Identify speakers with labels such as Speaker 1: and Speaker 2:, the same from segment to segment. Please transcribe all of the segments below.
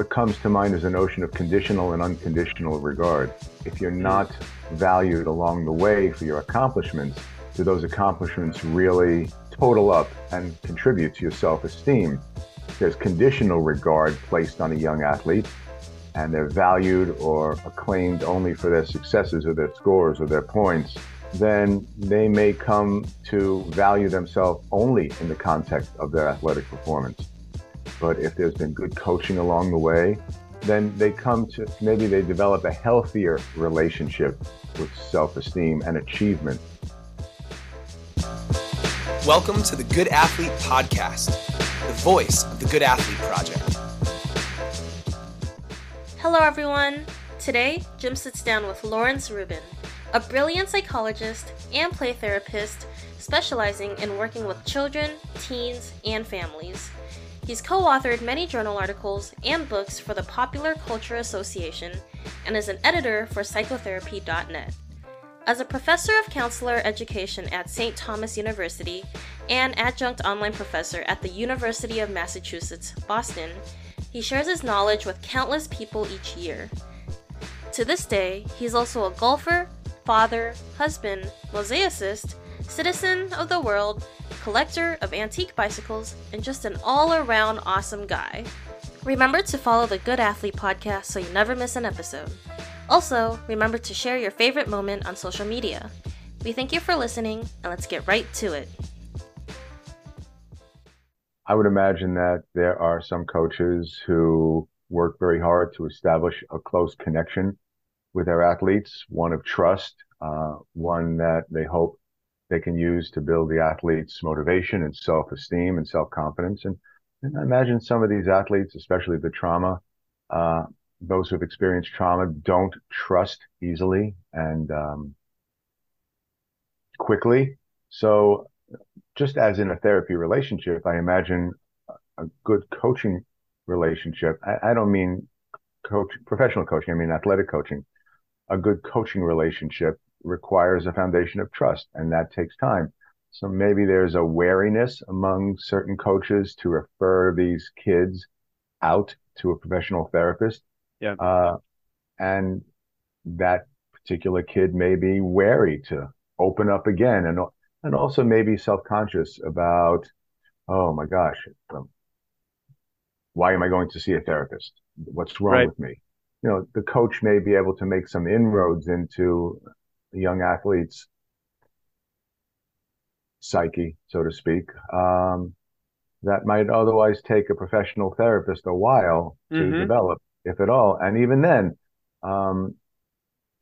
Speaker 1: what comes to mind is a notion of conditional and unconditional regard. If you're mm. not valued along the way for your accomplishments, do those accomplishments really total up and contribute to your self esteem? If there's conditional regard placed on a young athlete, and they're valued or acclaimed only for their successes or their scores or their points. Then they may come to value themselves only in the context of their athletic performance. But if there's been good coaching along the way, then they come to maybe they develop a healthier relationship with self esteem and achievement.
Speaker 2: Welcome to the Good Athlete Podcast, the voice of the Good Athlete Project.
Speaker 3: Hello, everyone. Today, Jim sits down with Lawrence Rubin, a brilliant psychologist and play therapist specializing in working with children, teens, and families. He's co authored many journal articles and books for the Popular Culture Association and is an editor for psychotherapy.net. As a professor of counselor education at St. Thomas University and adjunct online professor at the University of Massachusetts, Boston, he shares his knowledge with countless people each year. To this day, he's also a golfer, father, husband, mosaicist, citizen of the world, collector of antique bicycles, and just an all around awesome guy. Remember to follow the Good Athlete podcast so you never miss an episode. Also, remember to share your favorite moment on social media. We thank you for listening, and let's get right to it.
Speaker 1: I would imagine that there are some coaches who work very hard to establish a close connection with their athletes, one of trust, uh, one that they hope they can use to build the athlete's motivation and self-esteem and self-confidence. And, and I imagine some of these athletes, especially the trauma, uh, those who've experienced trauma don't trust easily and um, quickly. So just as in a therapy relationship, I imagine a good coaching relationship. I, I don't mean coach, professional coaching. I mean athletic coaching. A good coaching relationship requires a foundation of trust, and that takes time. So maybe there's a wariness among certain coaches to refer these kids out to a professional therapist.
Speaker 4: Yeah.
Speaker 1: Uh, and that particular kid may be wary to open up again and and also maybe self-conscious about oh my gosh um, why am i going to see a therapist what's wrong
Speaker 4: Right.
Speaker 1: with me you know the coach may be able to make some inroads into young athletes psyche so to speak um, that might otherwise take a professional therapist a while to
Speaker 4: Mhm.
Speaker 1: develop if at all and even then um,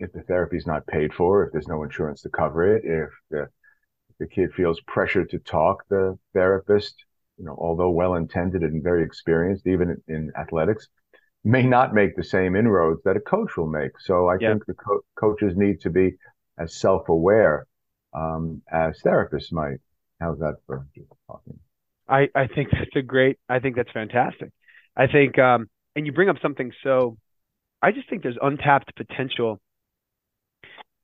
Speaker 1: if the therapy is not paid for if there's no insurance to cover it if the, if the kid feels pressure to talk the therapist you know although well intended and very experienced even in, in athletics may not make the same inroads that a coach will make so i
Speaker 4: Yeah.
Speaker 1: think the co- coaches need to be as self-aware um, as therapists might how's that for talking
Speaker 4: I, I think that's a great I think that's fantastic. I think um and you bring up something so I just think there's untapped potential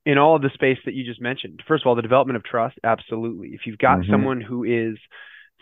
Speaker 4: in all of the space that you just mentioned. First of all, the development of trust, absolutely. If you've got
Speaker 1: Mhm.
Speaker 4: someone who is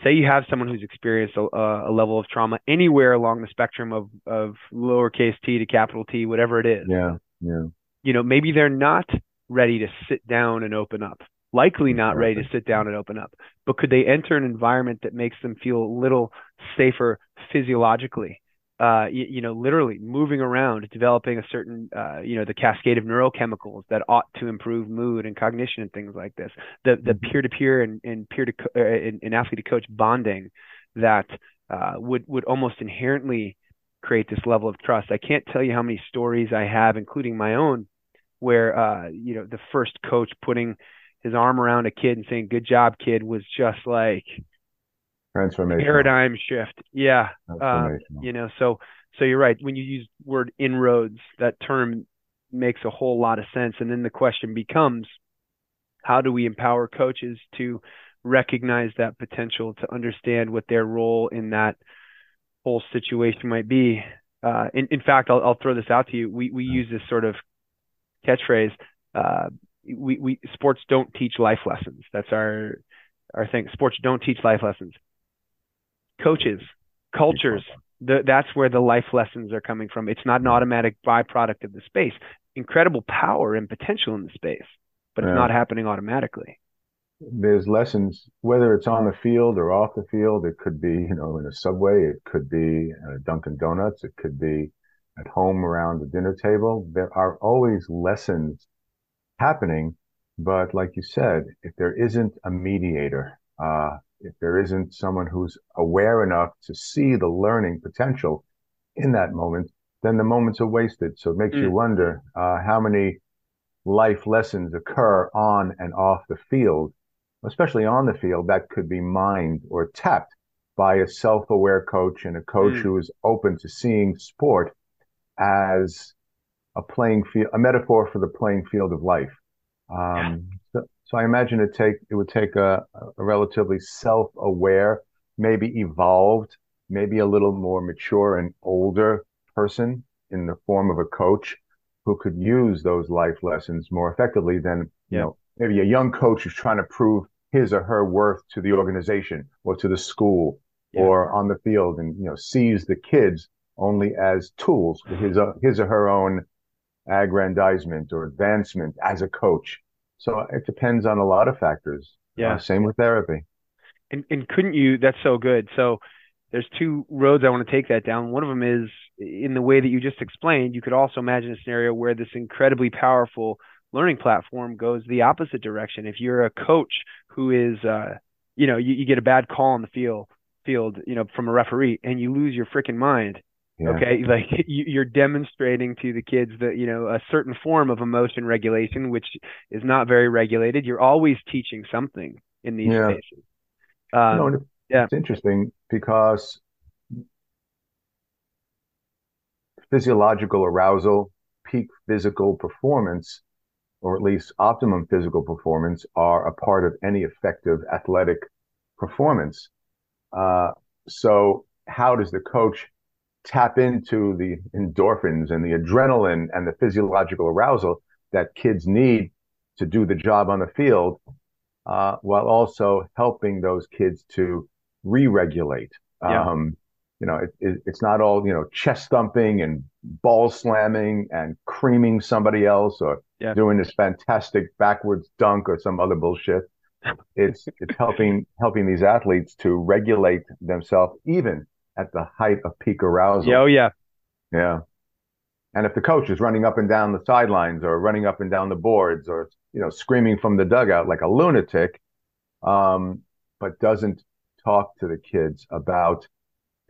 Speaker 4: say you have someone who's experienced a, a level of trauma anywhere along the spectrum of of lowercase t to capital T, whatever it is.
Speaker 1: yeah yeah
Speaker 4: you know, maybe they're not ready to sit down and open up. Likely not ready to sit down and open up. But could they enter an environment that makes them feel a little safer physiologically? Uh, you, you know, literally moving around, developing a certain, uh, you know, the cascade of neurochemicals that ought to improve mood and cognition and things like this. The the peer to peer and and peer to co- uh, and, and athlete to coach bonding that uh, would would almost inherently create this level of trust. I can't tell you how many stories I have, including my own, where uh, you know the first coach putting his arm around a kid and saying "Good job, kid" was just like
Speaker 1: transformation
Speaker 4: paradigm shift. Yeah, uh, you know. So so you're right. When you use word inroads, that term makes a whole lot of sense. And then the question becomes, how do we empower coaches to recognize that potential, to understand what their role in that whole situation might be? Uh, in, in fact, I'll, I'll throw this out to you. We we use this sort of catchphrase. Uh, we we sports don't teach life lessons. That's our our thing. Sports don't teach life lessons. Coaches, cultures, The, that's where the life lessons are coming from. It's not an automatic byproduct of the space. Incredible power and potential in the space, but it's
Speaker 1: Yeah.
Speaker 4: not happening automatically.
Speaker 1: there's lessons whether it's on the field or off the field it could be you know in a subway it could be a dunkin donuts it could be at home around the dinner table there are always lessons happening but like you said if there isn't a mediator uh, if there isn't someone who's aware enough to see the learning potential in that moment then the moments are wasted so it makes you
Speaker 4: Mm.
Speaker 1: wonder uh, how many life lessons occur on and off the field especially on the field, that could be mined or tapped by a self-aware coach and a coach
Speaker 4: Mm.
Speaker 1: who is open to seeing sport as a playing field, a metaphor for the playing field of life. Um, so, so I imagine it take it would take a, a relatively self-aware, maybe evolved, maybe a little more mature and older person in the form of a coach who could use those life lessons more effectively than you know maybe a young coach who's trying to prove his or her worth to the organization or to the school
Speaker 4: Yeah.
Speaker 1: or on the field and you know sees the kids only as tools for his uh, his or her own aggrandizement or advancement as a coach so it depends on a lot of factors
Speaker 4: Yeah.
Speaker 1: Uh, same with therapy
Speaker 4: And and couldn't you? That's so good. So there's two roads I want to take that down. One of them is in the way that you just explained. You could also imagine a scenario where this incredibly powerful learning platform goes the opposite direction. If you're a coach who is, uh, you know, you, you get a bad call on the field, field, you know, from a referee, and you lose your freaking mind.
Speaker 1: Yeah.
Speaker 4: Okay, like you, you're demonstrating to the kids that you know a certain form of emotion regulation, which is not very regulated. You're always teaching something in these
Speaker 1: Yeah.
Speaker 4: spaces. Um,
Speaker 1: No, and it-
Speaker 4: yeah.
Speaker 1: it's interesting because physiological arousal, peak physical performance, or at least optimum physical performance, are a part of any effective athletic performance. Uh, so, how does the coach tap into the endorphins and the adrenaline and the physiological arousal that kids need to do the job on the field, uh, while also helping those kids to re-regulate?
Speaker 4: Yeah.
Speaker 1: Um, you know, it, it, it's not all you know chest thumping and ball slamming and creaming somebody else or
Speaker 4: Yeah.
Speaker 1: doing this fantastic backwards dunk or some other bullshit. It's it's helping helping these athletes to regulate themselves even at the height of peak arousal.
Speaker 4: yeah, oh yeah,
Speaker 1: Yeah. And if the coach is running up and down the sidelines or running up and down the boards or, you know, screaming from the dugout like a lunatic, um, but doesn't talk to the kids about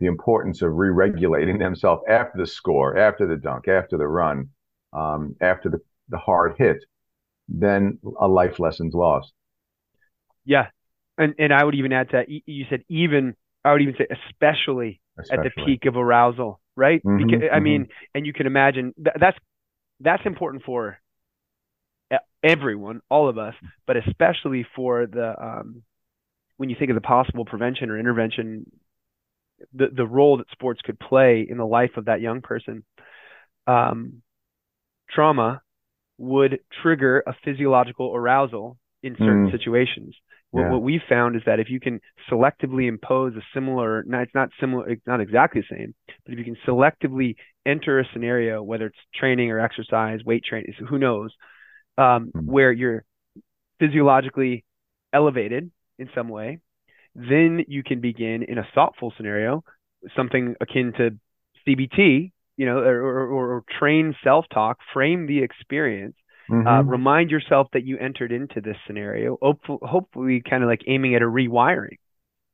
Speaker 1: the importance of re-regulating themselves after the score, after the dunk, after the run, um, after the, the hard hit, then a life lesson's lost.
Speaker 4: yeah, and and I would even add to that. You said even I would even say especially at the peak of arousal, right?
Speaker 1: Mhm,
Speaker 4: because I
Speaker 1: mhm.
Speaker 4: mean, and you can imagine th- that's that's important for everyone, all of us, but especially for the um, when you think of the possible prevention or intervention, the the role that sports could play in the life of that young person. Um, trauma would trigger a physiological arousal in certain
Speaker 1: Mm.
Speaker 4: situations. What,
Speaker 1: Yeah.
Speaker 4: what we found is that if you can selectively impose a similar, it's not similar, it's not exactly the same, but if you can selectively enter a scenario, whether it's training or exercise, weight training, who knows, um,
Speaker 1: Mm.
Speaker 4: where you're physiologically elevated in some way, then you can begin in a thoughtful scenario, something akin to CBT, you know, or, or, or train self-talk, frame the experience, uh,
Speaker 1: Mhm.
Speaker 4: remind yourself that you entered into this scenario, hopefully, hopefully kind of like aiming at a rewiring.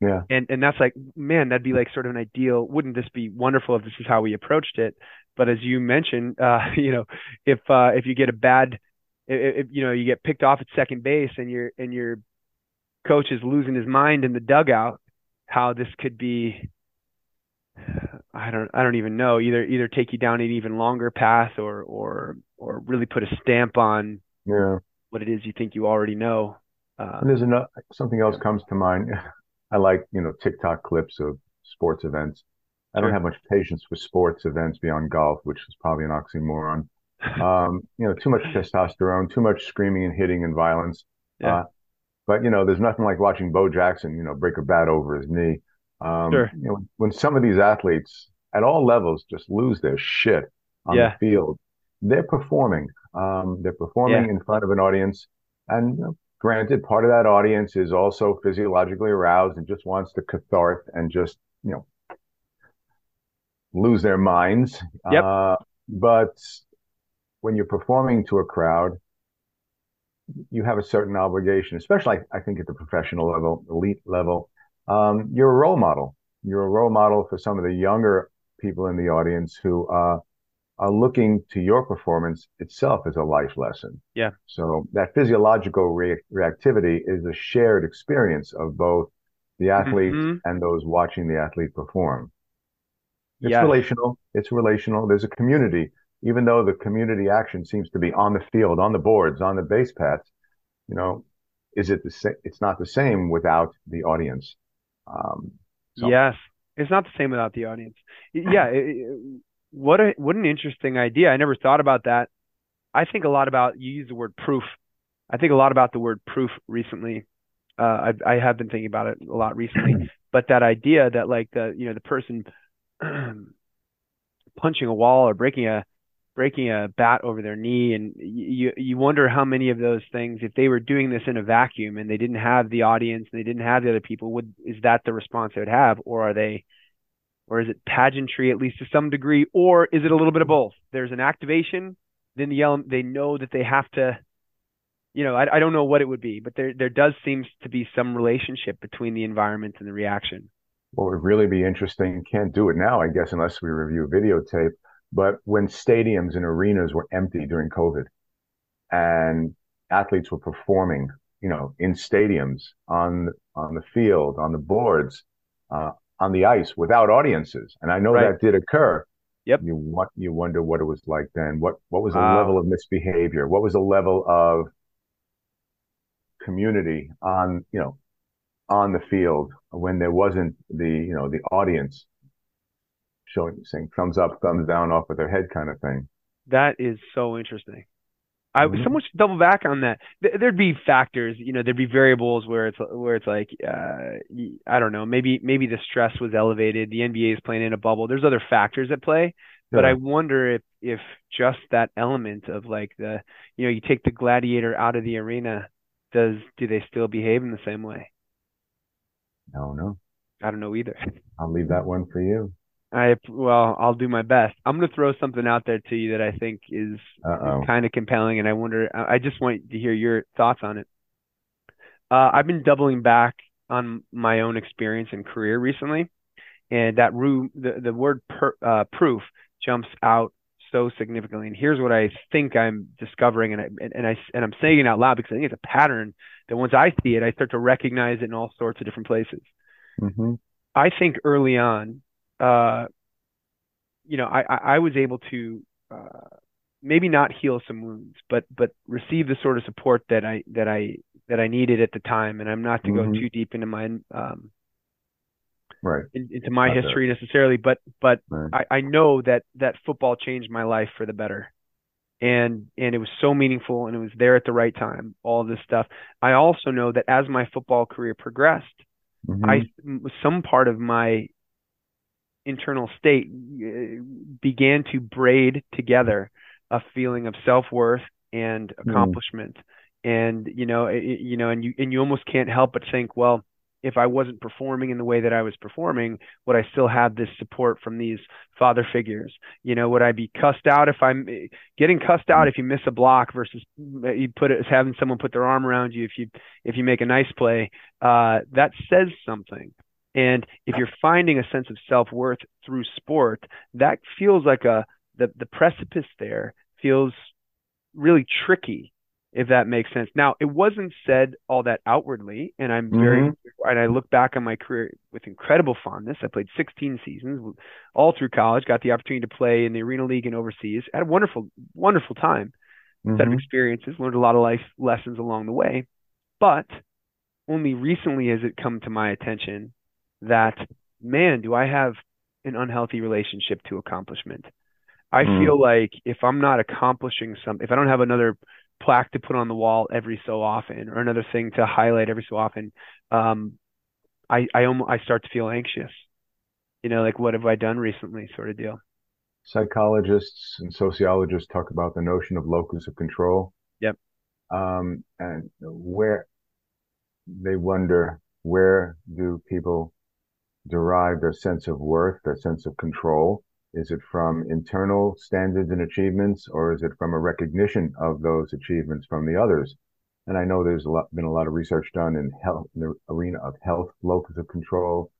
Speaker 1: yeah.
Speaker 4: And and that's like, man, that'd be like sort of an ideal. Wouldn't this be wonderful if this is how we approached it? But as you mentioned, uh, you know, if uh, if you get a bad, if, if you know you get picked off at second base and your and your coach is losing his mind in the dugout, how this could be. I don't I don't even know either either take you down an even longer path or or or really put a stamp on
Speaker 1: Yeah.
Speaker 4: what it is you think you already know. Uh,
Speaker 1: And there's another, something else comes to mind. I like, you know, TikTok clips of sports events. I don't have much patience for sports events beyond golf, which is probably an oxymoron. Um, you know, too much testosterone, too much screaming and hitting and violence.
Speaker 4: Yeah.
Speaker 1: Uh, but you know, there's nothing like watching Bo Jackson, you know, break a bat over his knee. Um,
Speaker 4: Sure.
Speaker 1: you know, when some of these athletes at all levels just lose their shit on
Speaker 4: Yeah.
Speaker 1: the field, they're performing. Um, they're performing
Speaker 4: Yeah.
Speaker 1: in front of an audience, and you know, granted, part of that audience is also physiologically aroused and just wants to cathart and just you know lose their minds.
Speaker 4: Yep.
Speaker 1: Uh, but when you're performing to a crowd, you have a certain obligation, especially I think at the professional level, elite level. Um, you're a role model. You're a role model for some of the younger people in the audience who uh, are looking to your performance itself as a life lesson.
Speaker 4: Yeah.
Speaker 1: So that physiological re- reactivity is a shared experience of both the athlete
Speaker 4: Mhm.
Speaker 1: and those watching the athlete perform. It's
Speaker 4: Yes.
Speaker 1: relational. It's relational. There's a community, even though the community action seems to be on the field, on the boards, on the base paths. You know, is it the same? It's not the same without the audience. Um, so-
Speaker 4: Yes, it's not the same without the audience. Yeah, it- what a what an interesting idea. I never thought about that. I think a lot about you use the word proof. I think a lot about the word proof recently. Uh, I I have been thinking about it a lot recently. but that idea that like the you know the person punching a wall or breaking a breaking a bat over their knee and you you wonder how many of those things if they were doing this in a vacuum and they didn't have the audience and they didn't have the other people would is that the response they would have or are they or is it pageantry at least to some degree or is it a little bit of both? There's an activation then the they know that they have to you know I, I don't know what it would be but there there does seems to be some relationship between the environment and the reaction.
Speaker 1: What would really be interesting, can't do it now, I guess, unless we review videotape, but when stadiums and arenas were empty during COVID and athletes were performing, you know, in stadiums, on on the field, on the boards, uh, on the ice without audiences. And I know
Speaker 4: Right.
Speaker 1: that did occur.
Speaker 4: Yep.
Speaker 1: You what you wonder what it was like then. What what was the
Speaker 4: Wow.
Speaker 1: level of misbehavior? What was the level of community on, you know, on the field when there wasn't the you know the audience showing saying thumbs up thumbs down off with their head kind of thing
Speaker 4: That is so interesting. I
Speaker 1: Mhm.
Speaker 4: someone should double back on that. Th- There'd be factors, you know, there'd be variables where it's where it's like, uh, I don't know, maybe maybe the stress was elevated. The NBA is playing in a bubble. There's other factors at play, but I wonder if if just that element of like the, you know, you take the gladiator out of the arena, does do they still behave in the same way?
Speaker 1: I don't know.
Speaker 4: I don't know either.
Speaker 1: i'll leave that one for you
Speaker 4: I well, I'll do my best. I'm going to throw something out there to you that I think is kind of compelling, and I wonder. I just want to hear your thoughts on it. Uh, I've been doubling back on my own experience and career recently, and that ru- the the word per, uh, proof jumps out so significantly. And here's what I think I'm discovering, and I and, I and I'm saying it out loud because I think it's a pattern that once I see it, I start to recognize it in all sorts of different places.
Speaker 1: hmm
Speaker 4: I think early on, uh, you know, I, I, was able to uh, maybe not heal some wounds, but but receive the sort of support that I that I that I needed at the time. And I'm not to
Speaker 1: Mhm.
Speaker 4: go too deep into my um,
Speaker 1: right
Speaker 4: in, into my
Speaker 1: Not
Speaker 4: history necessarily, but but
Speaker 1: right
Speaker 4: I, I know that that football changed my life for the better. And and it was so meaningful and it was there at the right time, all this stuff. I also know that as my football career progressed,
Speaker 1: Mhm.
Speaker 4: I some part of my internal state uh, began to braid together a feeling of self-worth and accomplishment. And you know it, you know and you and you almost can't help but think well if I wasn't performing in the way that I was performing would I still have this support from these father figures? You know would I be cussed out if I'm getting cussed out if you miss a block versus you put it as having someone put their arm around you if you if you make a nice play uh, that says something. And if you're finding a sense of self worth through sport, that feels like a the the precipice there feels really tricky, if that makes sense. Now, it wasn't said all that outwardly, and I'm very
Speaker 1: Mhm.
Speaker 4: and I look back on my career with incredible fondness. I played 16 seasons all through college, got the opportunity to play in the Arena League and overseas. Had a wonderful, wonderful time set of
Speaker 1: Mhm.
Speaker 4: experiences, learned a lot of life lessons along the way. But only recently has it come to my attention that, man, do I have an unhealthy relationship to accomplishment. I
Speaker 1: Mm.
Speaker 4: feel like if I'm not accomplishing something, if I don't have another plaque to put on the wall every so often or another thing to highlight every so often, um, I I almost I start to feel anxious. you know, like what have I done recently, sort of deal.
Speaker 1: Psychologists and sociologists talk about the notion of locus of control.
Speaker 4: Yep.
Speaker 1: Um, and where they wonder where do people derive their sense of worth, their sense of control? Is it from internal standards and achievements, or is it from a recognition of those achievements from the others? And I know there's a lot, been a lot of research done in health, in the arena of health locus of control,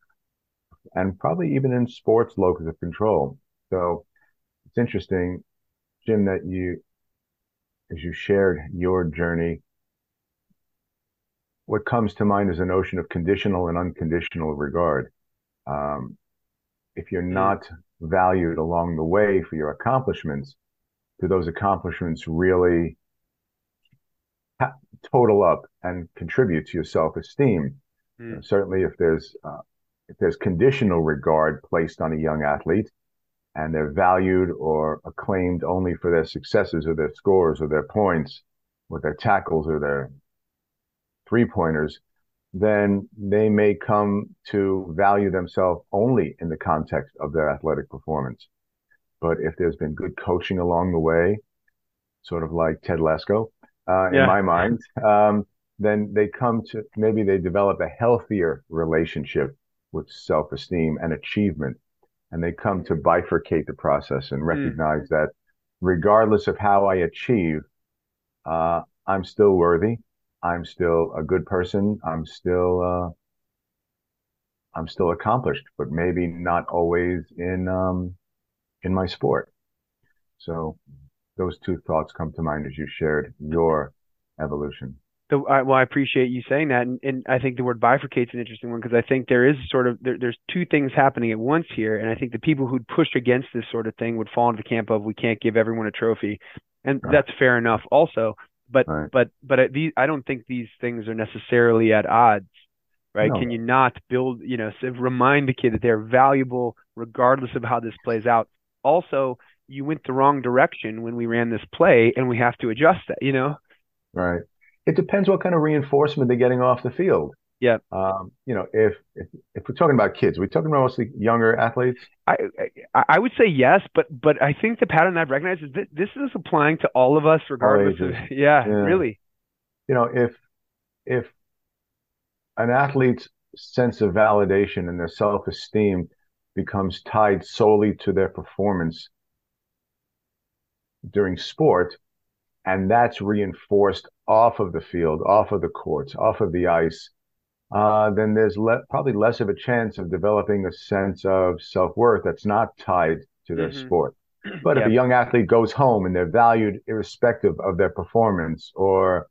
Speaker 1: and probably even in sports locus of control. So it's interesting, Jim, that you, as you shared your journey, what comes to mind is a notion of conditional and unconditional regard. Um, if you're hmm. not valued along the way for your accomplishments, do those accomplishments really ha- total up and contribute to your self-esteem? Mm. certainly, if there's uh, if there's conditional regard placed on a young athlete, and they're valued or acclaimed only for their successes or their scores or their points, or their tackles or their three pointers, then they may come to value themselves only in the context of their athletic performance. But if there's been good coaching along the way, sort of like Ted Lasso, uh, yeah. in my mind, um, then they come to maybe they develop a healthier relationship with self esteem and achievement. And they come to bifurcate the process and hmm. recognize mm. that regardless of how I achieve, uh, I'm still worthy. I'm still a good person. I'm still uh, I'm still accomplished, but maybe not always in um, in my sport. So those two thoughts come to mind as you shared your evolution.
Speaker 4: So, I, well, I appreciate you saying that, and, and I think the word bifurcate's an interesting one because I think there is sort of there, there's two things happening at once here, and I think the people who'd push against this sort of thing would fall into the camp of we can't give everyone a trophy, and right. that's fair enough also but right. but but these I don't think these things are necessarily at odds, right? No. Can you not build, you know, remind the kid that they're valuable regardless of how this plays out. Also, you went the wrong direction when we ran this play, and we have to adjust that, you know.
Speaker 1: Right. It depends what kind of reinforcement they're getting off the field.
Speaker 4: Yeah.
Speaker 1: Um, you know, if, if if we're talking about kids, we're talking about mostly younger athletes.
Speaker 4: I I would say yes, but but I think the pattern I've recognized is that this is applying to all of us, regardless. Of, yeah, yeah, really.
Speaker 1: You know, if if an athlete's sense of validation and their self esteem becomes tied solely to their performance during sport, and that's reinforced off of the field, off of the courts, off of the ice uh, then there's le- probably less of a chance of developing a sense of self worth that's not tied to their mm-hmm. sport. But if a young athlete goes home and they're valued irrespective of their performance, or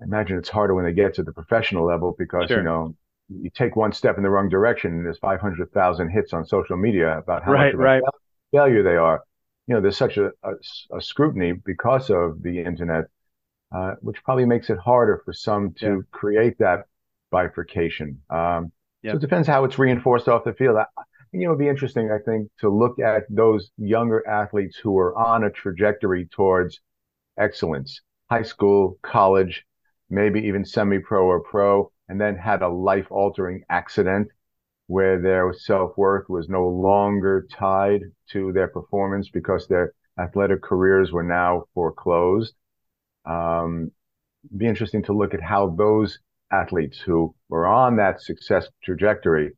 Speaker 1: I imagine it's harder when they get to the professional level because, sure. you know, you take one step in the wrong direction and there's 500,000 hits on social media about how right, much right. failure they are. You know, there's such a, a, a scrutiny because of the internet, uh, which probably makes it harder for some to yeah. create that bifurcation. Um, yep. So it depends how it's reinforced off the field. I, you know, it'd be interesting, I think, to look at those younger athletes who are on a trajectory towards excellence, high school, college, maybe even semi pro or pro, and then had a life altering accident where their self worth was no longer tied to their performance because their athletic careers were now foreclosed. Um, be interesting to look at how those athletes who were on that success trajectory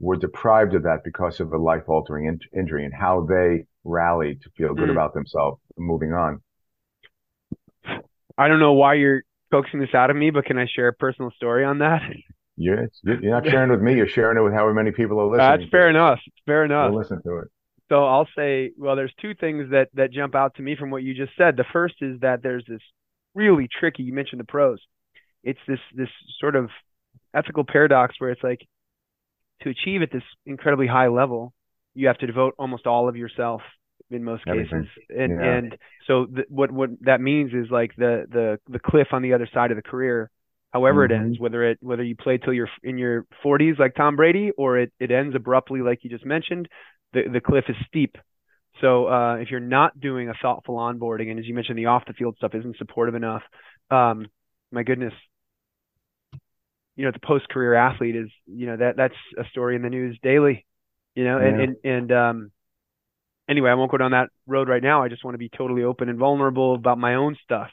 Speaker 1: were deprived of that because of a life altering in- injury and how they rallied to feel good mm. about themselves moving on.
Speaker 4: I don't know why you're coaxing this out of me, but can I share a personal story on that?
Speaker 1: You're, you're not sharing with me. You're sharing it with however many people are listening.
Speaker 4: That's fair enough. Fair enough.
Speaker 1: We'll listen to it.
Speaker 4: So I'll say, well, there's two things that that jump out to me from what you just said. The first is that there's this really tricky. You mentioned the pros it's this this sort of ethical paradox where it's like to achieve at this incredibly high level, you have to devote almost all of yourself in most Everything. cases. And yeah. and so the, what what that means is like the the the cliff on the other side of the career, however mm-hmm. it ends, whether it whether you play till you're in your 40s like Tom Brady or it it ends abruptly like you just mentioned, the the cliff is steep. So uh, if you're not doing a thoughtful onboarding, and as you mentioned, the off the field stuff isn't supportive enough, um, my goodness, you know the post career athlete is you know that that's a story in the news daily You know, and, and, and, um, anyway, I won't go down that road right now. I just want to be totally open and vulnerable about my own stuff.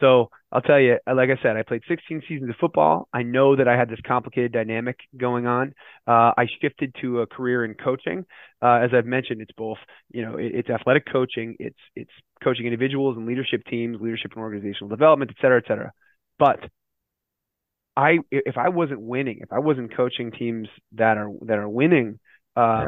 Speaker 4: So I'll tell you, like I said, I played 16 seasons of football. I know that I had this complicated dynamic going on. Uh, I shifted to a career in coaching. Uh, as I've mentioned, it's both, you know, it, it's athletic coaching, it's it's coaching individuals and leadership teams, leadership and organizational development, et cetera, et cetera. But I, if I wasn't winning, if I wasn't coaching teams that are that are winning, uh,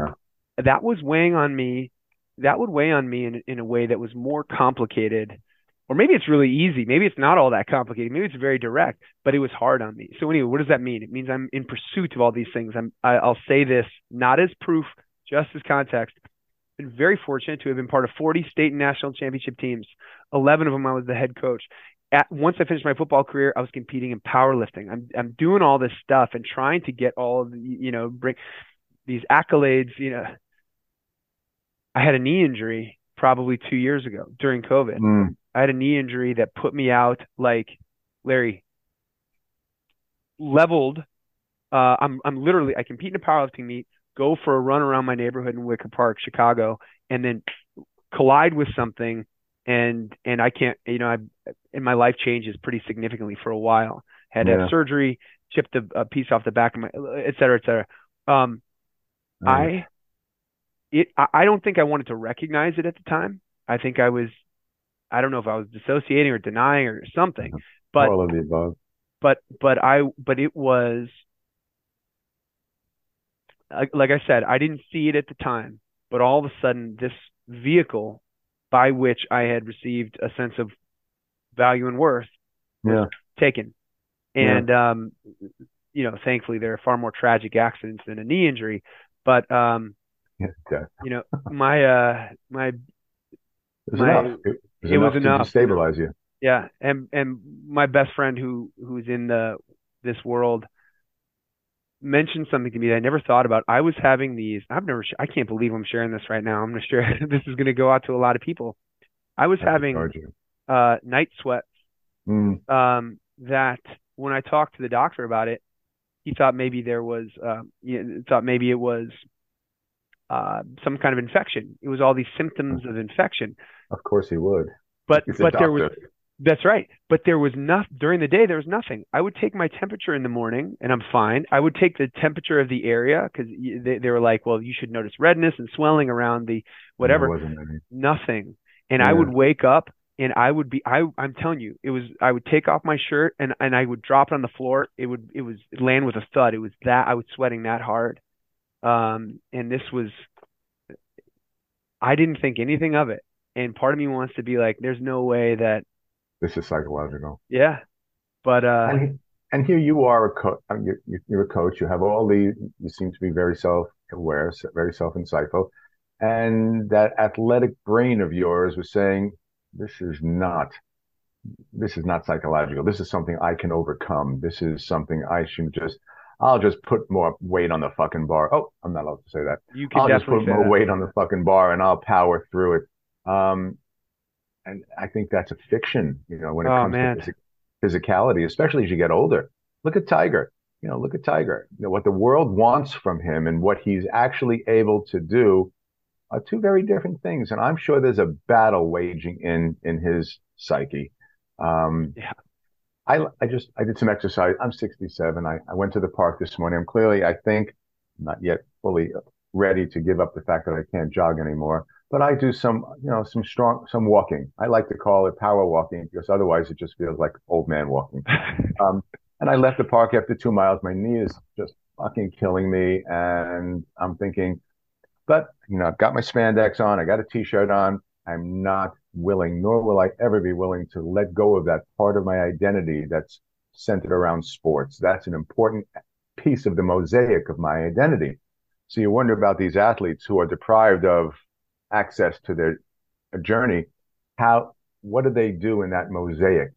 Speaker 4: yeah. that was weighing on me. That would weigh on me in in a way that was more complicated or maybe it's really easy. Maybe it's not all that complicated. Maybe it's very direct, but it was hard on me. So anyway, what does that mean? It means I'm in pursuit of all these things. I'm, I, I'll say this not as proof, just as context. Been very fortunate to have been part of 40 state and national championship teams. 11 of them I was the head coach. At, once I finished my football career, I was competing in powerlifting. I'm I'm doing all this stuff and trying to get all of the, you know bring these accolades. You know, I had a knee injury probably two years ago during COVID. Mm I had a knee injury that put me out like Larry leveled. Uh, I'm I'm literally I compete in a powerlifting meet, go for a run around my neighborhood in Wicker Park, Chicago, and then collide with something, and and I can't you know I and my life changes pretty significantly for a while. Had yeah. to have surgery, chipped a, a, piece off the back of my, et cetera, et cetera. Um, I it I don't think I wanted to recognize it at the time. I think I was I don't know if I was dissociating or denying or something, but
Speaker 1: all of the above.
Speaker 4: But but I but it was like I said, I didn't see it at the time, but all of a sudden, this vehicle by which I had received a sense of value and worth
Speaker 1: yeah.
Speaker 4: taken. And yeah. um, you know, thankfully, there are far more tragic accidents than a knee injury. But um,
Speaker 1: yeah,
Speaker 4: you know, my uh, my
Speaker 1: my, it, it was enough to stabilize you.
Speaker 4: Yeah, and and my best friend who who's in the this world mentioned something to me that I never thought about. I was having these. I've never. I can't believe I'm sharing this right now. I'm gonna share. this is gonna go out to a lot of people. I was having uh, night sweats.
Speaker 1: Mm.
Speaker 4: Um, that when I talked to the doctor about it, he thought maybe there was. You know, thought maybe it was uh, some kind of infection. It was all these symptoms of infection.
Speaker 1: Of course he would.
Speaker 4: But He's but there was that's right. But there was nothing during the day. There was nothing. I would take my temperature in the morning, and I'm fine. I would take the temperature of the area because they, they were like, "Well, you should notice redness and swelling around the whatever." Nothing. And yeah. I would wake up, and I would be. I I'm telling you, it was. I would take off my shirt, and and I would drop it on the floor. It would. It was land with a thud. It was that I was sweating that hard. Um, and this was. I didn't think anything of it and part of me wants to be like, there's no way that
Speaker 1: this is psychological.
Speaker 4: Yeah, but uh,
Speaker 1: and, and here you are a coach. You're, you're a coach. You have all the. You seem to be very self-aware, very self-insightful, and that athletic brain of yours was saying, "This is not." This is not psychological. This is something I can overcome. This is something I should just I'll just put more weight on the fucking bar. Oh, I'm not allowed to say that.
Speaker 4: You can
Speaker 1: I'll
Speaker 4: just
Speaker 1: put more
Speaker 4: that.
Speaker 1: weight on the fucking bar and I'll power through it. Um, and I think that's a fiction, you know, when it
Speaker 4: oh,
Speaker 1: comes
Speaker 4: man.
Speaker 1: to physicality, especially as you get older. Look at Tiger. You know, look at Tiger. You know, what the world wants from him and what he's actually able to do are two very different things. And I'm sure there's a battle waging in in his psyche. Um,
Speaker 4: yeah.
Speaker 1: I, I just I did some exercise. I'm 67. I, I went to the park this morning. I'm clearly, I think, not yet fully ready to give up the fact that I can't jog anymore but I do some, you know, some strong, some walking. I like to call it power walking because otherwise it just feels like old man walking. um, and I left the park after two miles. My knee is just fucking killing me. And I'm thinking, but, you know, I've got my spandex on. I got a t-shirt on. I'm not willing, nor will I ever be willing to let go of that part of my identity that's centered around sports. That's an important piece of the mosaic of my identity. So you wonder about these athletes who are deprived of access to their journey, how what do they do in that mosaic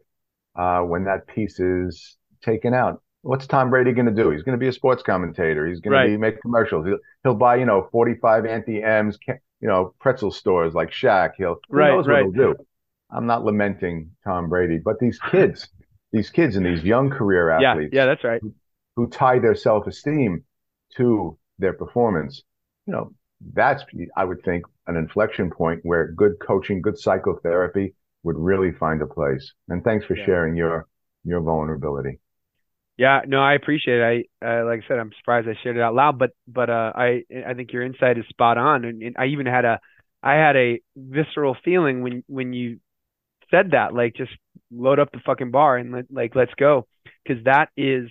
Speaker 1: uh, when that piece is taken out? What's Tom Brady going to do? He's going to be a sports commentator. He's going right. to be make commercials. He'll, he'll buy you know 45 Auntie Anne's, you know pretzel stores like Shaq. He'll who
Speaker 4: right,
Speaker 1: knows
Speaker 4: right.
Speaker 1: what he'll do. I'm not lamenting Tom Brady, but these kids, these kids and these young career athletes,
Speaker 4: yeah, yeah, that's right,
Speaker 1: who, who tie their self esteem to their performance you know, that's I would think an inflection point where good coaching, good psychotherapy would really find a place. And thanks for yeah. sharing your your vulnerability.
Speaker 4: Yeah, no, I appreciate it. I uh, like I said, I'm surprised I shared it out loud, but but uh, I I think your insight is spot on, and, and I even had a I had a visceral feeling when when you said that, like just load up the fucking bar and let, like let's go, because that is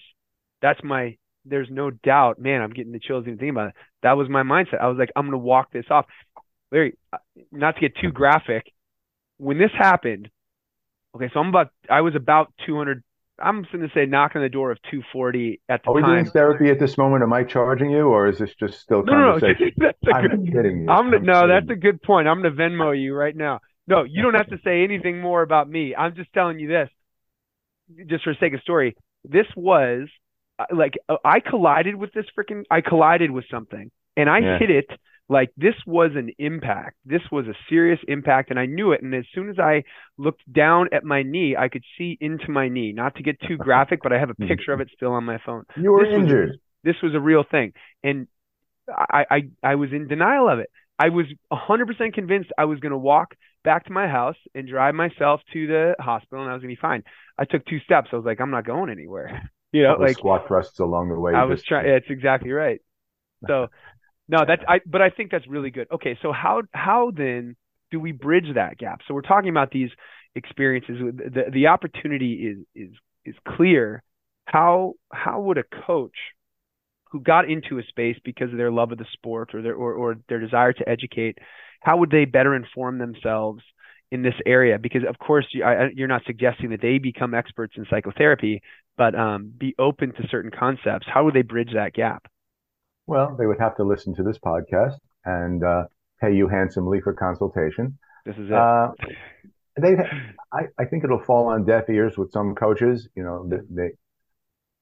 Speaker 4: that's my there's no doubt, man. I'm getting the chills even thinking about it. That was my mindset. I was like, I'm gonna walk this off. Larry, uh, not to get too graphic, when this happened, okay, so I'm about I was about 200 I'm going to say knock on the door of 240 at the
Speaker 1: Are we
Speaker 4: time.
Speaker 1: doing therapy at this moment? Am I charging you, or is this just still no, conversation? No, no. I'm good, kidding you.
Speaker 4: I'm, I'm no, kidding. that's a good point. I'm going to Venmo you right now. No, you don't have to say anything more about me. I'm just telling you this, just for sake of story. This was like uh, I collided with this freaking. I collided with something, and I yeah. hit it like this was an impact. This was a serious impact, and I knew it. And as soon as I looked down at my knee, I could see into my knee. Not to get too graphic, but I have a mm-hmm. picture of it still on my phone.
Speaker 1: You were
Speaker 4: this
Speaker 1: injured.
Speaker 4: Was, this was a real thing, and I, I I was in denial of it. I was 100% convinced I was going to walk back to my house and drive myself to the hospital, and I was going to be fine. I took two steps. I was like, I'm not going anywhere. You know, like
Speaker 1: squat thrusts along the way.
Speaker 4: I was trying. It's exactly right. So no, that's I but I think that's really good. Okay, so how how then do we bridge that gap? So we're talking about these experiences. The the opportunity is is is clear. How how would a coach who got into a space because of their love of the sport or their or, or their desire to educate, how would they better inform themselves in this area? Because of course you, are not suggesting that they become experts in psychotherapy, but um, be open to certain concepts. How would they bridge that gap?
Speaker 1: Well, they would have to listen to this podcast and uh, pay you handsomely for consultation.
Speaker 4: This is it. Uh,
Speaker 1: they, I, I think it'll fall on deaf ears with some coaches. You know, they, they,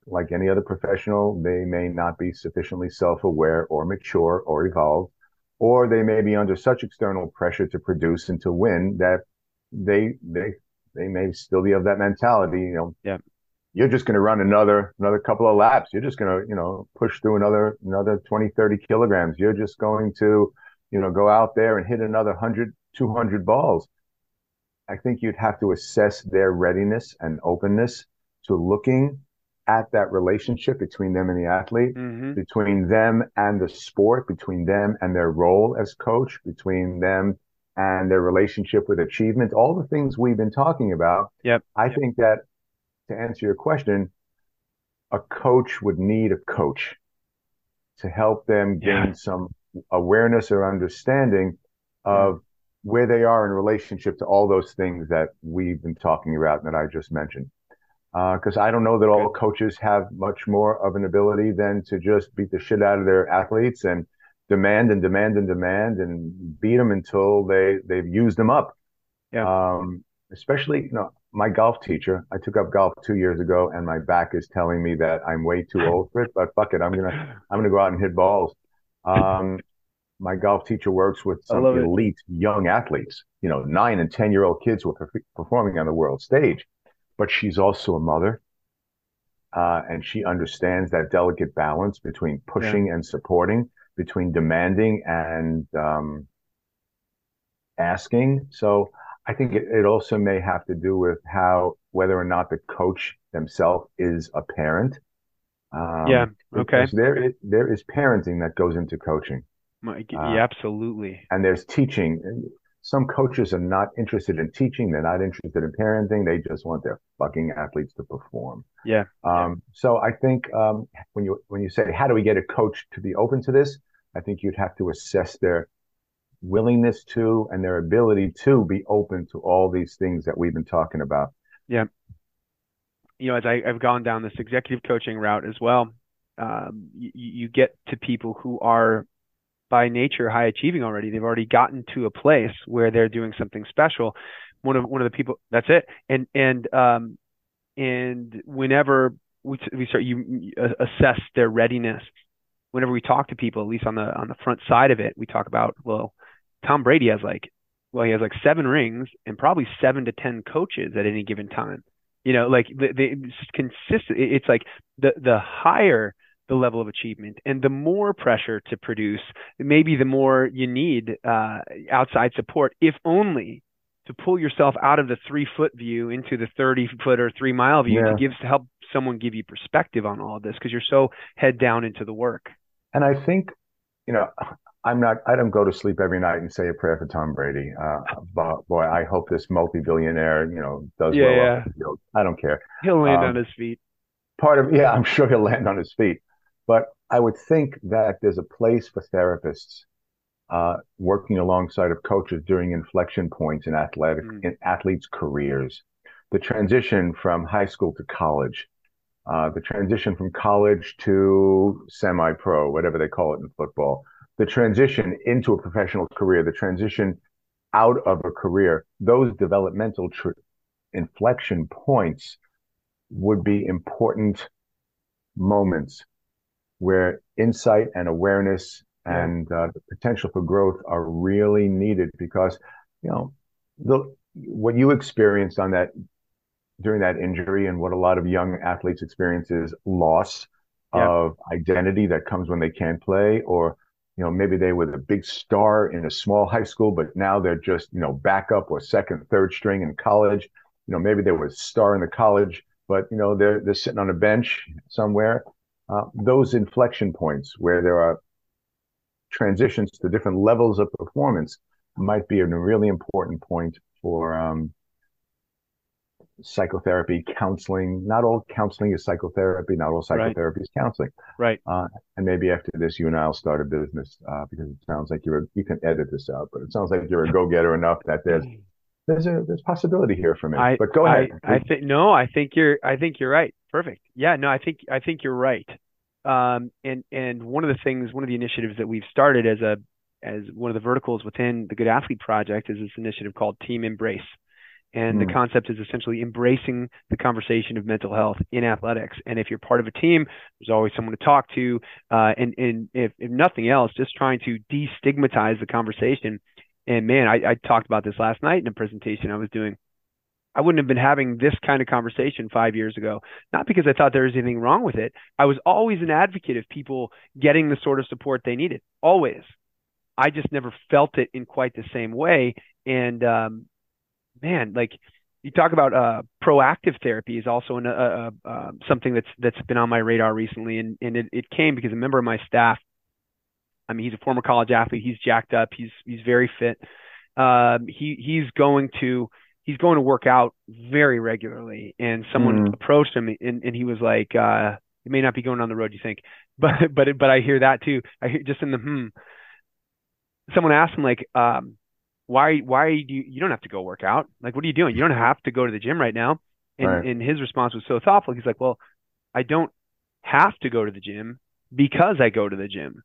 Speaker 1: like any other professional, they may not be sufficiently self-aware or mature or evolved, or they may be under such external pressure to produce and to win that they they they may still be of that mentality. You know,
Speaker 4: yeah
Speaker 1: you're just going to run another another couple of laps you're just going to you know push through another another 20 30 kilograms you're just going to you know go out there and hit another 100 200 balls i think you'd have to assess their readiness and openness to looking at that relationship between them and the athlete mm-hmm. between them and the sport between them and their role as coach between them and their relationship with achievement all the things we've been talking about
Speaker 4: yep
Speaker 1: i
Speaker 4: yep.
Speaker 1: think that to answer your question, a coach would need a coach to help them gain yeah. some awareness or understanding of where they are in relationship to all those things that we've been talking about and that I just mentioned. Because uh, I don't know that all coaches have much more of an ability than to just beat the shit out of their athletes and demand and demand and demand and beat them until they they've used them up.
Speaker 4: Yeah.
Speaker 1: Um, especially, you know, my golf teacher, I took up golf two years ago and my back is telling me that I'm way too old for it, but fuck it. I'm to, I'm to go out and hit balls. Um, my golf teacher works with some elite it. young athletes, you know, nine and 10 year old kids who are performing on the world stage, but she's also a mother. Uh, and she understands that delicate balance between pushing yeah. and supporting, between demanding and um, asking. So I think it, it also may have to do with how whether or not the coach themselves is a parent.
Speaker 4: Um, yeah. Okay.
Speaker 1: There is, there is parenting that goes into coaching.
Speaker 4: Uh, yeah, absolutely.
Speaker 1: And there's teaching. Some coaches are not interested in teaching. They're not interested in parenting. They just want their fucking athletes to perform.
Speaker 4: Yeah.
Speaker 1: Um. So I think um, when you when you say how do we get a coach to be open to this, I think you'd have to assess their willingness to and their ability to be open to all these things that we've been talking about.
Speaker 4: Yeah. You know, as I, have gone down this executive coaching route as well, um, you, you get to people who are by nature high achieving already. They've already gotten to a place where they're doing something special. One of one of the people that's it. And and um and whenever we we start you assess their readiness. Whenever we talk to people, at least on the on the front side of it, we talk about well, Tom Brady has like, well, he has like seven rings and probably seven to 10 coaches at any given time. You know, like they, they consistent. It's like the, the higher the level of achievement. And the more pressure to produce, maybe the more you need uh, outside support, if only to pull yourself out of the three foot view into the 30 foot or three mile view yeah. to give to help someone give you perspective on all of this because you're so head down into the work.
Speaker 1: And I think, you know, I'm not, I don't go to sleep every night and say a prayer for Tom Brady. Uh, but boy, I hope this multi billionaire, you know, does yeah, well yeah. field. I don't care.
Speaker 4: He'll land um, on his feet.
Speaker 1: Part of, yeah, I'm sure he'll land on his feet. But I would think that there's a place for therapists uh, working alongside of coaches during inflection points in athletic mm. in athletes' careers. The transition from high school to college, uh, the transition from college to semi-pro, whatever they call it in football, the transition into a professional career, the transition out of a career, those developmental tr- inflection points would be important moments where insight and awareness and uh, the potential for growth are really needed because you know the what you experienced on that during that injury and what a lot of young athletes experience is loss yeah. of identity that comes when they can't play or you know maybe they were the big star in a small high school but now they're just you know backup or second third string in college. You know maybe they were a star in the college but you know they're they're sitting on a bench somewhere. Uh, those inflection points where there are transitions to different levels of performance might be a really important point for um, psychotherapy, counseling. Not all counseling is psychotherapy. Not all psychotherapy right. is counseling.
Speaker 4: Right.
Speaker 1: Uh, and maybe after this, you and I'll start a business uh, because it sounds like you're. A, you can edit this out, but it sounds like you're a go-getter enough that there's there's a there's possibility here for me. I, but go ahead.
Speaker 4: I, I think no. I think you're. I think you're right. Perfect. Yeah. No. I think I think you're right. Um, and and one of the things, one of the initiatives that we've started as a as one of the verticals within the Good Athlete Project is this initiative called Team Embrace. And mm. the hmm. concept is essentially embracing the conversation of mental health in athletics. And if you're part of a team, there's always someone to talk to. Uh, and and if, if nothing else, just trying to destigmatize the conversation. And man, I, I talked about this last night in a presentation I was doing I wouldn't have been having this kind of conversation five years ago. Not because I thought there was anything wrong with it. I was always an advocate of people getting the sort of support they needed. Always. I just never felt it in quite the same way. And um, man, like you talk about uh, proactive therapy is also an, uh, uh, uh, something that's that's been on my radar recently, and and it, it came because a member of my staff. I mean, he's a former college athlete. He's jacked up. He's he's very fit. Um, he he's going to he's going to work out very regularly. And someone mm. approached him and, and he was like, uh, it may not be going on the road you think, but, but, but I hear that too. I hear just in the, hmm, someone asked him like, um, why, why do you, you don't have to go work out? Like, what are you doing? You don't have to go to the gym right now. And, right. and his response was so thoughtful. He's like, well, I don't have to go to the gym because I go to the gym.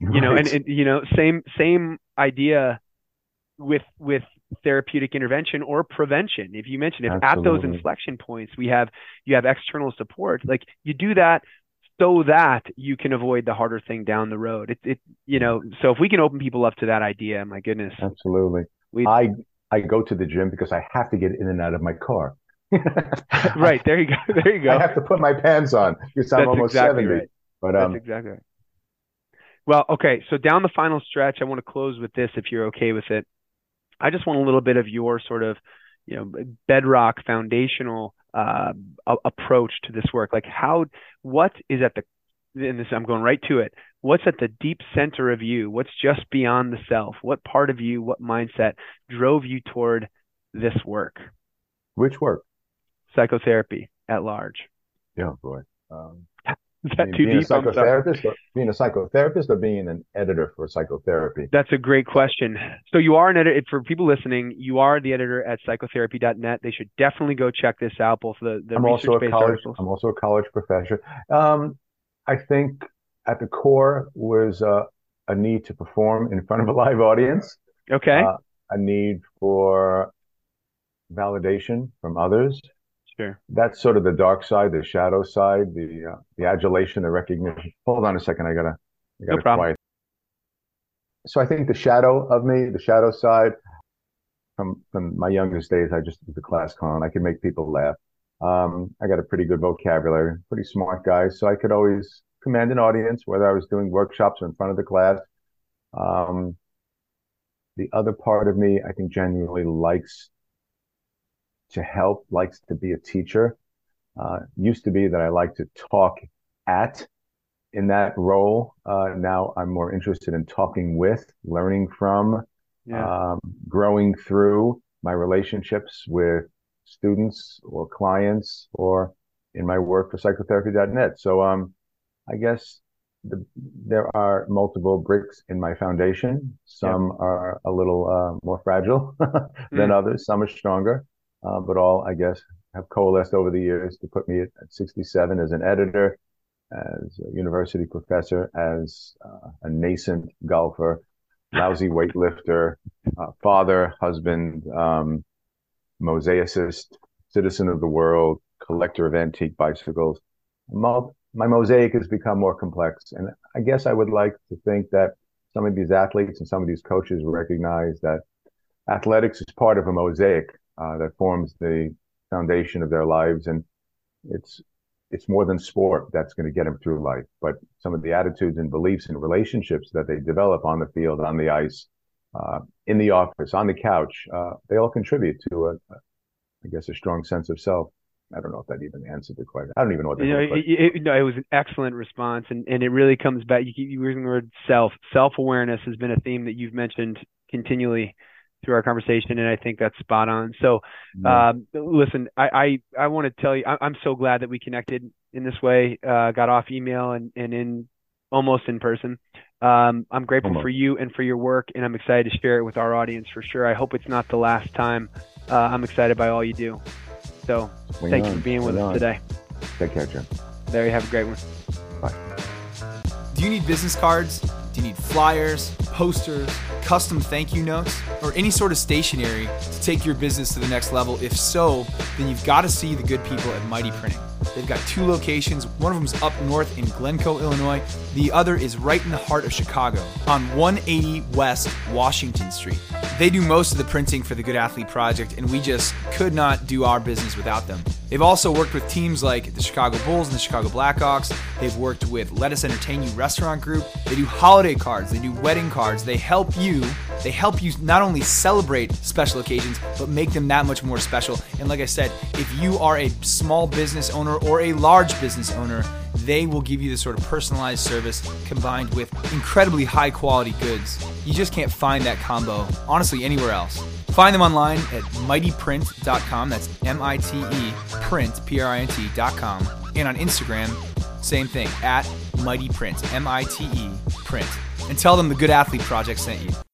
Speaker 4: Right. You know, and, and you know, same same idea with with therapeutic intervention or prevention. If you mentioned if Absolutely. at those inflection points we have you have external support, like you do that so that you can avoid the harder thing down the road. It, it you know, so if we can open people up to that idea, my goodness.
Speaker 1: Absolutely. We, I I go to the gym because I have to get in and out of my car.
Speaker 4: right there you go. There you go.
Speaker 1: I have to put my pants on because I'm That's almost exactly 70. Right. But um,
Speaker 4: That's exactly right. Well, okay. So down the final stretch, I want to close with this, if you're okay with it. I just want a little bit of your sort of, you know, bedrock foundational uh, approach to this work. Like how, what is at the, and this I'm going right to it. What's at the deep center of you? What's just beyond the self? What part of you, what mindset drove you toward this work?
Speaker 1: Which work?
Speaker 4: Psychotherapy at large.
Speaker 1: Yeah, boy. Um,
Speaker 4: Is that too
Speaker 1: being
Speaker 4: deep?
Speaker 1: A psychotherapist, or, being a psychotherapist, or being an editor for psychotherapy?
Speaker 4: That's a great question. So you are an editor for people listening. You are the editor at psychotherapy.net. They should definitely go check this out. Both the the
Speaker 1: I'm also a college. Articles. I'm also a college professor. Um, I think at the core was uh, a need to perform in front of a live audience.
Speaker 4: Okay. Uh,
Speaker 1: a need for validation from others
Speaker 4: Sure.
Speaker 1: That's sort of the dark side, the shadow side, the uh, the adulation, the recognition. Hold on a second, I gotta, I gotta
Speaker 4: no problem. Quiet.
Speaker 1: So I think the shadow of me, the shadow side, from from my youngest days, I just was a class clown. I could make people laugh. Um, I got a pretty good vocabulary, pretty smart guy, so I could always command an audience, whether I was doing workshops or in front of the class. Um, the other part of me, I think, genuinely likes to help, likes to be a teacher. Uh, used to be that I like to talk at in that role. Uh, now I'm more interested in talking with, learning from, yeah. um, growing through my relationships with students or clients or in my work for psychotherapy.net. So, um, I guess the, there are multiple bricks in my foundation. Some yeah. are a little uh, more fragile than mm. others. Some are stronger, uh, but all I guess have coalesced over the years to put me at, at 67 as an editor, as a university professor, as uh, a nascent golfer, lousy weightlifter, uh, father, husband, um, mosaicist, citizen of the world, collector of antique bicycles. My mosaic has become more complex. And I guess I would like to think that some of these athletes and some of these coaches recognize that athletics is part of a mosaic that forms the foundation of their lives. And it's it's more than sport that's going to get them through life, but some of the attitudes and beliefs and relationships that they develop on the field, on the ice, uh, in the office, on the couch, uh, they all contribute to a, a, I guess, a strong sense of self. I don't know if that even answered the question. I don't even know what that
Speaker 4: you know, it, it, no, it was an excellent response, and, and it really comes back. You keep using the word self. Self awareness has been a theme that you've mentioned continually through our conversation, and I think that's spot on. So, mm-hmm. um, listen, I I, I want to tell you, I, am so glad that we connected in this way. Uh, got off email and and in almost in person. Um, I'm grateful almost. for you and for your work, and I'm excited to share it with our audience for sure. I hope it's not the last time. Uh, I'm excited by all you do. So, Swing thank on. you for being Swing with on. us today.
Speaker 1: Take care, Jim.
Speaker 4: There you have a great one.
Speaker 1: Bye.
Speaker 2: Do you need business cards? Do you need flyers, posters, custom thank you notes, or any sort of stationery to take your business to the next level? If so, then you've got to see the good people at Mighty Printing. They've got two locations. One of them's up north in Glencoe, Illinois. The other is right in the heart of Chicago on 180 West Washington Street. They do most of the printing for the Good Athlete Project, and we just could not do our business without them. They've also worked with teams like the Chicago Bulls and the Chicago Blackhawks. They've worked with Lettuce Entertain You Restaurant Group. They do holiday cards, they do wedding cards. They help you. They help you not only celebrate special occasions, but make them that much more special. And like I said, if you are a small business owner or a large business owner, they will give you the sort of personalized service combined with incredibly high quality goods. You just can't find that combo, honestly, anywhere else. Find them online at miteprint.com. That's M I T E print, P R I N T.com. And on Instagram, same thing, at mightyprint, M I T E print. And tell them the Good Athlete Project sent you.